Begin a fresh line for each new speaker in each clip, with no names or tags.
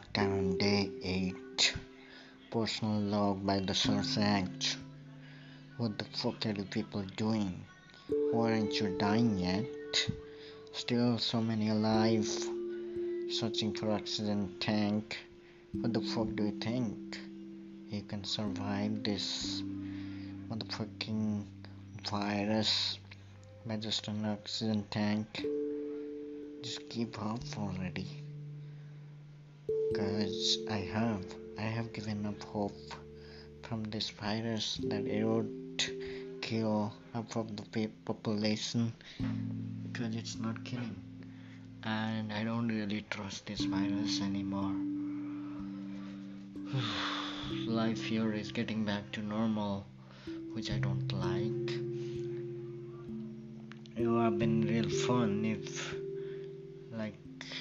Lockdown Day 8 Personal log by the Source What the fuck are you people doing? Why aren't you dying yet? Still so many alive Searching for oxygen tank What the fuck do you think? You can survive this motherfucking virus by just an oxygen tank just give up already because I have I have given up hope from this virus that it would kill half of the population because it's not killing. And I don't really trust this virus anymore. Life here is getting back to normal which I don't like. It would have been real fun if like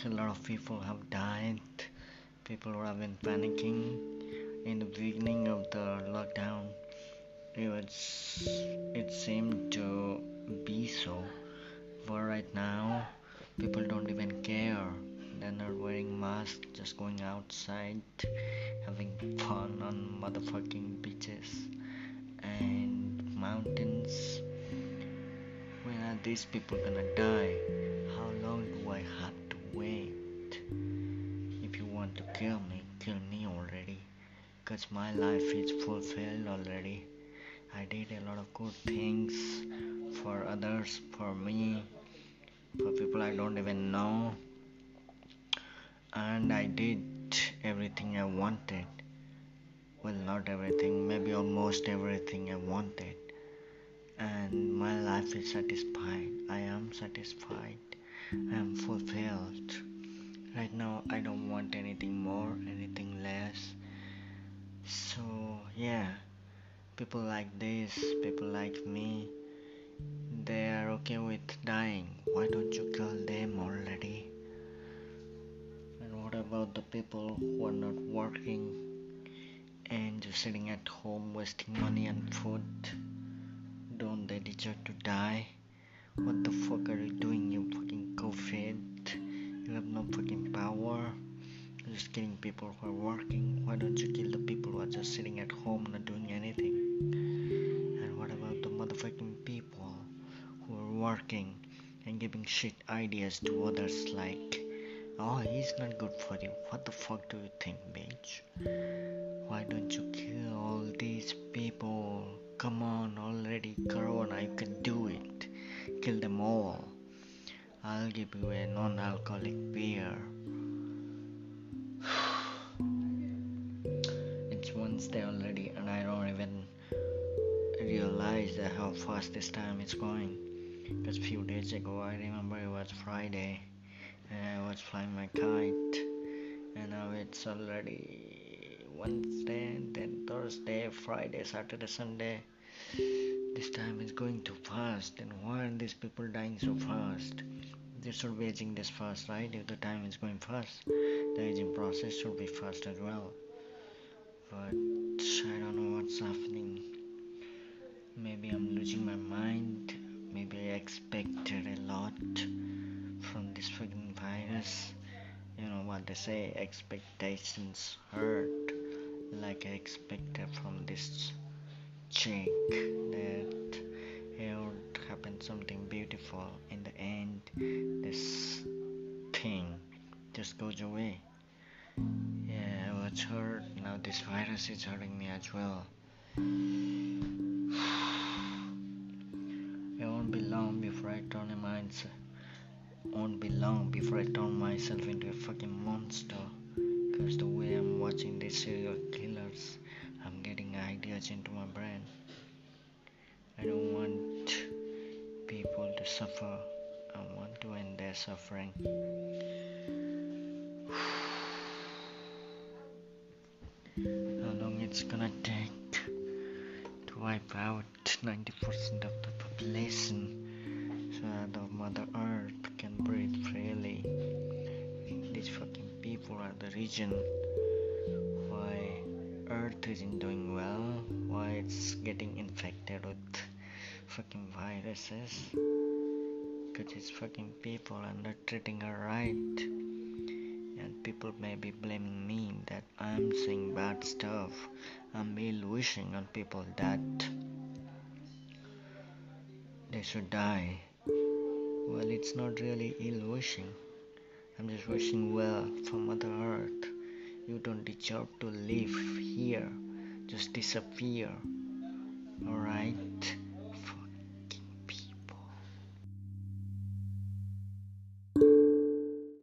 a lot of people have died people who have been panicking in the beginning of the lockdown. It was it seemed to be so, but right now people don't even care. They're not wearing masks, just going outside, having fun on motherfucking beaches and mountains. When are these people gonna die? How long do I kill me, kill me already. Cause my life is fulfilled already. I did a lot of good things for others, for me, for people I don't even know. And I did everything I wanted. Well, not everything, maybe almost everything I wanted. And my life is satisfied. I am satisfied. I am fulfilled. Right now, I don't want anything more, anything less. So, yeah, people like this, people like me, they are okay with dying. Why don't you kill them already? And what about the people who are not working and just sitting at home wasting money on food? Don't they deserve to die? What the fuck are you doing, you fucking COVID? You have no fucking power. You're just killing people who are working. Why don't you kill the people who are just sitting at home not doing anything? And what about the motherfucking people who are working and giving shit ideas to others like, oh, he's not good for you. What the fuck do you think, bitch? Why don't you kill all these people? Come on, already, Corona, you can do it. Kill them all. I'll give you a non alcoholic beer. it's Wednesday already, and I don't even realize how fast this time is going. Because a few days ago, I remember it was Friday, and I was flying my kite, and now it's already Wednesday, then Thursday, Friday, Saturday, Sunday. This time is going too fast, and why are these people dying so fast? They should be aging this fast, right? If the time is going fast, the aging process should be fast as well. But I don't know what's happening. Maybe I'm losing my mind. Maybe I expected a lot from this fucking virus. You know what they say, expectations hurt. Like I expected from this chick that it would happen something beautiful in the end this thing just goes away. Yeah I was hurt. Now this virus is hurting me as well. It won't be long before I turn my mindset won't be long before I turn myself into a fucking monster. Because the way I'm watching these serial killers ideas into my brain. I don't want people to suffer. I want to end their suffering. How long it's gonna take to wipe out 90% of the population so that the Mother Earth can breathe freely? These fucking people are the reason Earth isn't doing well, why it's getting infected with fucking viruses. Because it's fucking people are not treating her right. and people may be blaming me that I'm saying bad stuff. I'm ill wishing on people that they should die. Well, it's not really ill wishing. I'm just wishing well for Mother Earth. You don't deserve to live just disappear. Alright?